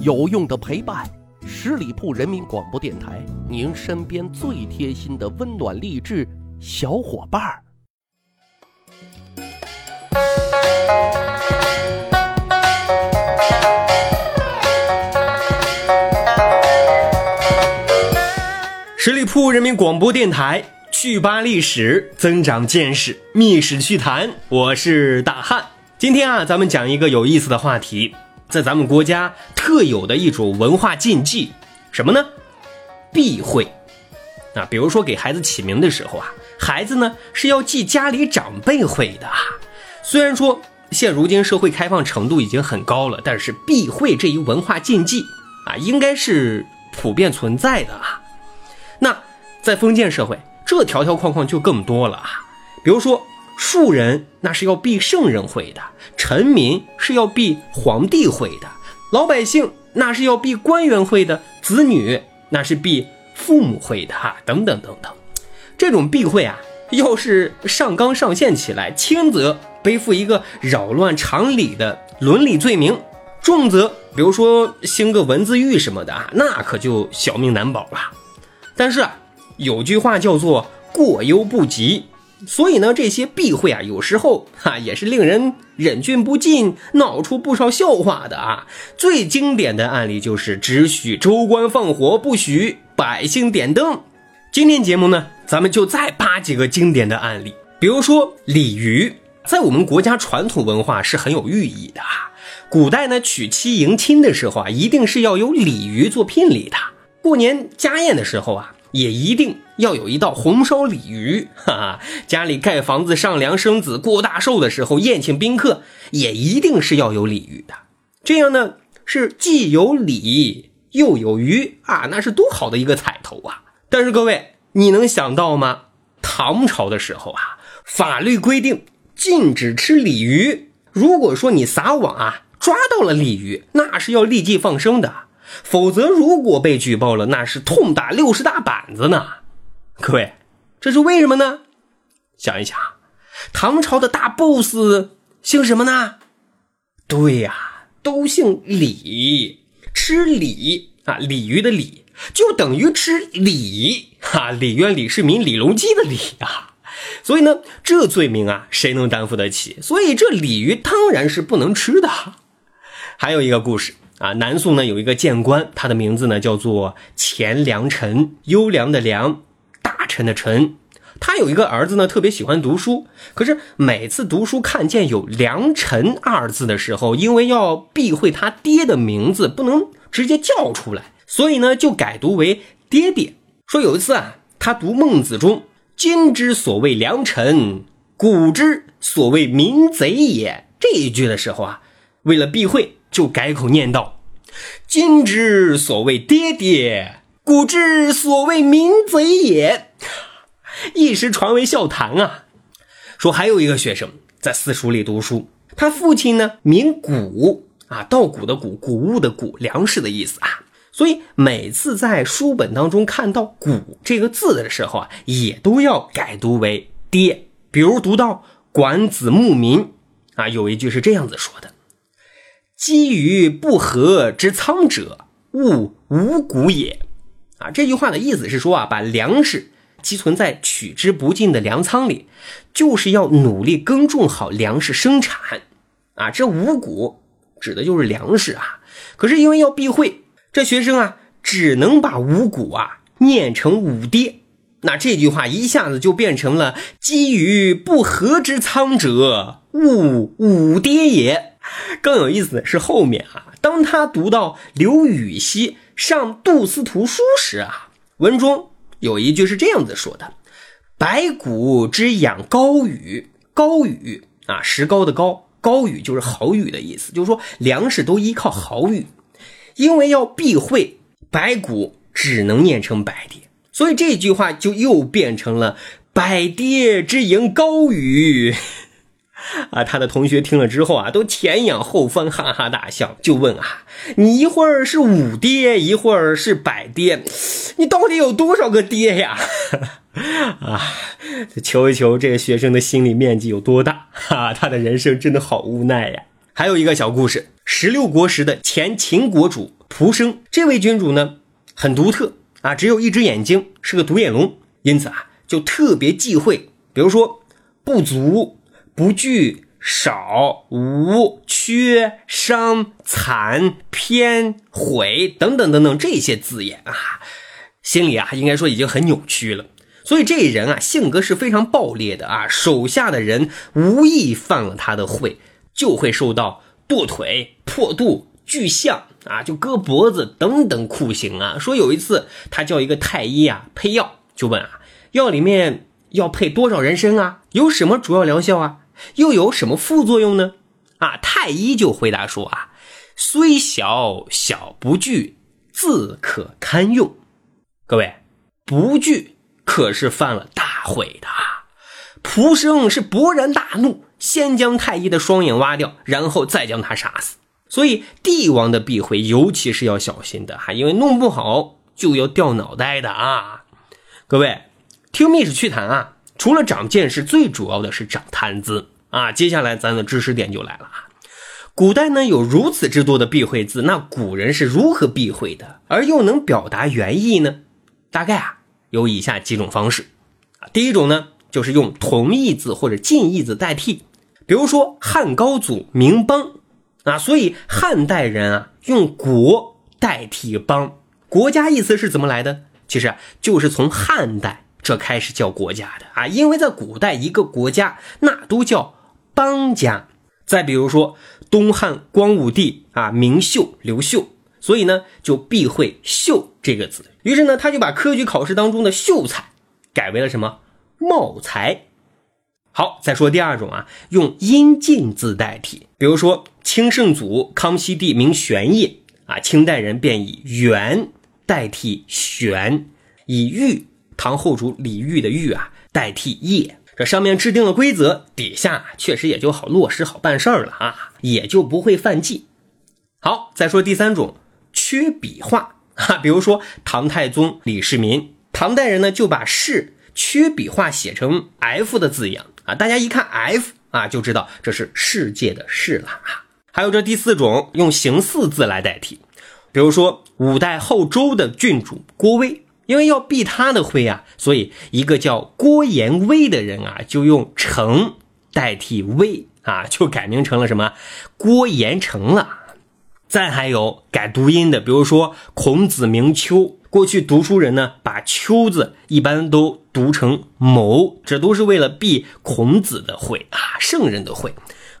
有用的陪伴，十里铺人民广播电台，您身边最贴心的温暖励志小伙伴儿。十里铺人民广播电台，趣扒历史，增长见识，密史趣谈。我是大汉。今天啊，咱们讲一个有意思的话题，在咱们国家特有的一种文化禁忌，什么呢？避讳。啊，比如说给孩子起名的时候啊，孩子呢是要记家里长辈讳的啊。虽然说现如今社会开放程度已经很高了，但是避讳这一文化禁忌啊，应该是普遍存在的啊。那在封建社会，这条条框框就更多了啊。比如说，庶人那是要避圣人讳的，臣民是要避皇帝讳的，老百姓那是要避官员讳的，子女那是避父母讳的哈，等等等等。这种避讳啊，要是上纲上线起来，轻则背负一个扰乱常理的伦理罪名，重则比如说兴个文字狱什么的啊，那可就小命难保了。但是啊，有句话叫做“过犹不及”，所以呢，这些避讳啊，有时候哈也是令人忍俊不禁，闹出不少笑话的啊。最经典的案例就是“只许州官放火，不许百姓点灯”。今天节目呢，咱们就再扒几个经典的案例，比如说鲤鱼，在我们国家传统文化是很有寓意的啊。古代呢，娶妻迎亲的时候啊，一定是要有鲤鱼做聘礼的。过年家宴的时候啊，也一定要有一道红烧鲤鱼。哈哈，家里盖房子、上梁生子、过大寿的时候，宴请宾客也一定是要有鲤鱼的。这样呢，是既有礼又有鱼啊，那是多好的一个彩头啊！但是各位，你能想到吗？唐朝的时候啊，法律规定禁止吃鲤鱼。如果说你撒网啊，抓到了鲤鱼，那是要立即放生的。否则，如果被举报了，那是痛打六十大板子呢。各位，这是为什么呢？想一想，唐朝的大 boss 姓什么呢？对呀，都姓李，吃鲤啊，鲤鱼的鲤就等于吃李哈，李渊、李世民、李隆基的李啊。所以呢，这罪名啊，谁能担负得起？所以这鲤鱼当然是不能吃的。还有一个故事。啊，南宋呢有一个谏官，他的名字呢叫做钱良臣，优良的良，大臣的臣。他有一个儿子呢，特别喜欢读书，可是每次读书看见有良臣二字的时候，因为要避讳他爹的名字，不能直接叫出来，所以呢就改读为爹爹。说有一次啊，他读孟子中“今之所谓良臣，古之所谓民贼也”这一句的时候啊，为了避讳。就改口念道：“今之所谓爹爹，古之所谓民贼也。”一时传为笑谈啊。说还有一个学生在私塾里读书，他父亲呢名谷啊，稻谷的谷，谷物的谷，粮食的意思啊。所以每次在书本当中看到“谷”这个字的时候啊，也都要改读为“爹”。比如读到《管子·牧民》啊，有一句是这样子说的。积于不和之仓者，勿无谷也。啊，这句话的意思是说啊，把粮食积存在取之不尽的粮仓里，就是要努力耕种好粮食生产。啊，这五谷指的就是粮食啊。可是因为要避讳，这学生啊，只能把五谷啊念成五爹。那这句话一下子就变成了积于不和之仓者，勿五爹也。更有意思的是后面啊，当他读到刘禹锡上杜司徒书时啊，文中有一句是这样子说的：“百谷之养高羽，高羽啊，石膏的高，高羽就是好雨的意思，就是说粮食都依靠好雨。因为要避讳，百谷只能念成百爹，所以这句话就又变成了百爹之迎高羽。”啊，他的同学听了之后啊，都前仰后翻，哈哈大笑，就问啊：“你一会儿是五爹，一会儿是百爹，你到底有多少个爹呀？” 啊，求一求这个学生的心理面积有多大？哈，他的人生真的好无奈呀。还有一个小故事：十六国时的前秦国主蒲生。这位君主呢，很独特啊，只有一只眼睛，是个独眼龙，因此啊，就特别忌讳，比如说不足、不惧、少、无、缺、伤、残、偏、毁等等等等这些字眼啊，心里啊，应该说已经很扭曲了。所以这人啊，性格是非常暴烈的啊，手下的人无意犯了他的讳，就会受到剁腿、破肚、锯象啊，就割脖子等等酷刑啊。说有一次他叫一个太医啊配药，就问啊，药里面要配多少人参啊？有什么主要疗效啊？又有什么副作用呢？啊，太医就回答说啊，虽小小不惧，自可堪用。各位，不惧。可是犯了大悔的啊，蒲生是勃然大怒，先将太医的双眼挖掉，然后再将他杀死。所以帝王的避讳，尤其是要小心的哈，因为弄不好就要掉脑袋的啊！各位听密史趣谈啊，除了长见识，最主要的是长谈资啊。接下来咱的知识点就来了啊，古代呢有如此之多的避讳字，那古人是如何避讳的，而又能表达原意呢？大概啊。有以下几种方式，啊，第一种呢，就是用同义字或者近义字代替，比如说汉高祖名邦，啊，所以汉代人啊用国代替邦，国家意思是怎么来的？其实啊就是从汉代这开始叫国家的啊，因为在古代一个国家那都叫邦家。再比如说东汉光武帝啊明秀刘秀。所以呢，就避讳“秀”这个字。于是呢，他就把科举考试当中的“秀才”改为了什么“茂才”。好，再说第二种啊，用音近字代替。比如说，清圣祖康熙帝名玄烨啊，清代人便以“元”代替“玄”，以“玉”唐后主李煜的“煜”啊代替“业”。这上面制定了规则，底下确实也就好落实、好办事儿了啊，也就不会犯忌。好，再说第三种。缺笔画啊，比如说唐太宗李世民，唐代人呢就把“世”缺笔画写成 “f” 的字样啊，大家一看 “f” 啊，就知道这是世界的“世”了啊。还有这第四种，用形似字来代替，比如说五代后周的郡主郭威，因为要避他的讳啊，所以一个叫郭延威的人啊，就用“成”代替“威”啊，就改名成了什么郭延成了。再还有改读音的，比如说孔子名丘，过去读书人呢把丘字一般都读成谋，这都是为了避孔子的讳啊，圣人的讳。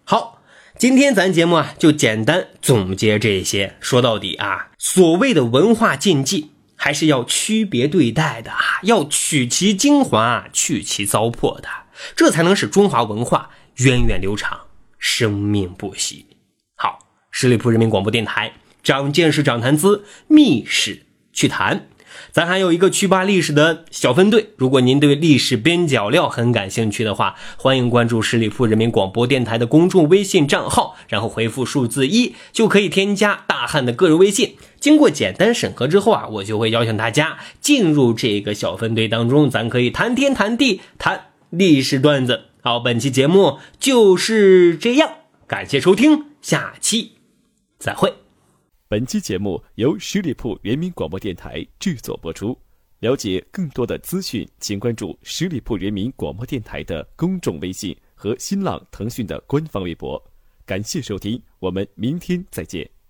好，今天咱节目啊就简单总结这些。说到底啊，所谓的文化禁忌还是要区别对待的，要取其精华，去其糟粕的，这才能使中华文化源远流长，生命不息。好十里铺人民广播电台，长见识，长谈资，密史趣谈。咱还有一个趣吧历史的小分队。如果您对历史边角料很感兴趣的话，欢迎关注十里铺人民广播电台的公众微信账号，然后回复数字一，就可以添加大汉的个人微信。经过简单审核之后啊，我就会邀请大家进入这个小分队当中，咱可以谈天谈地，谈历史段子。好，本期节目就是这样，感谢收听，下期。再会。本期节目由十里铺人民广播电台制作播出。了解更多的资讯，请关注十里铺人民广播电台的公众微信和新浪、腾讯的官方微博。感谢收听，我们明天再见。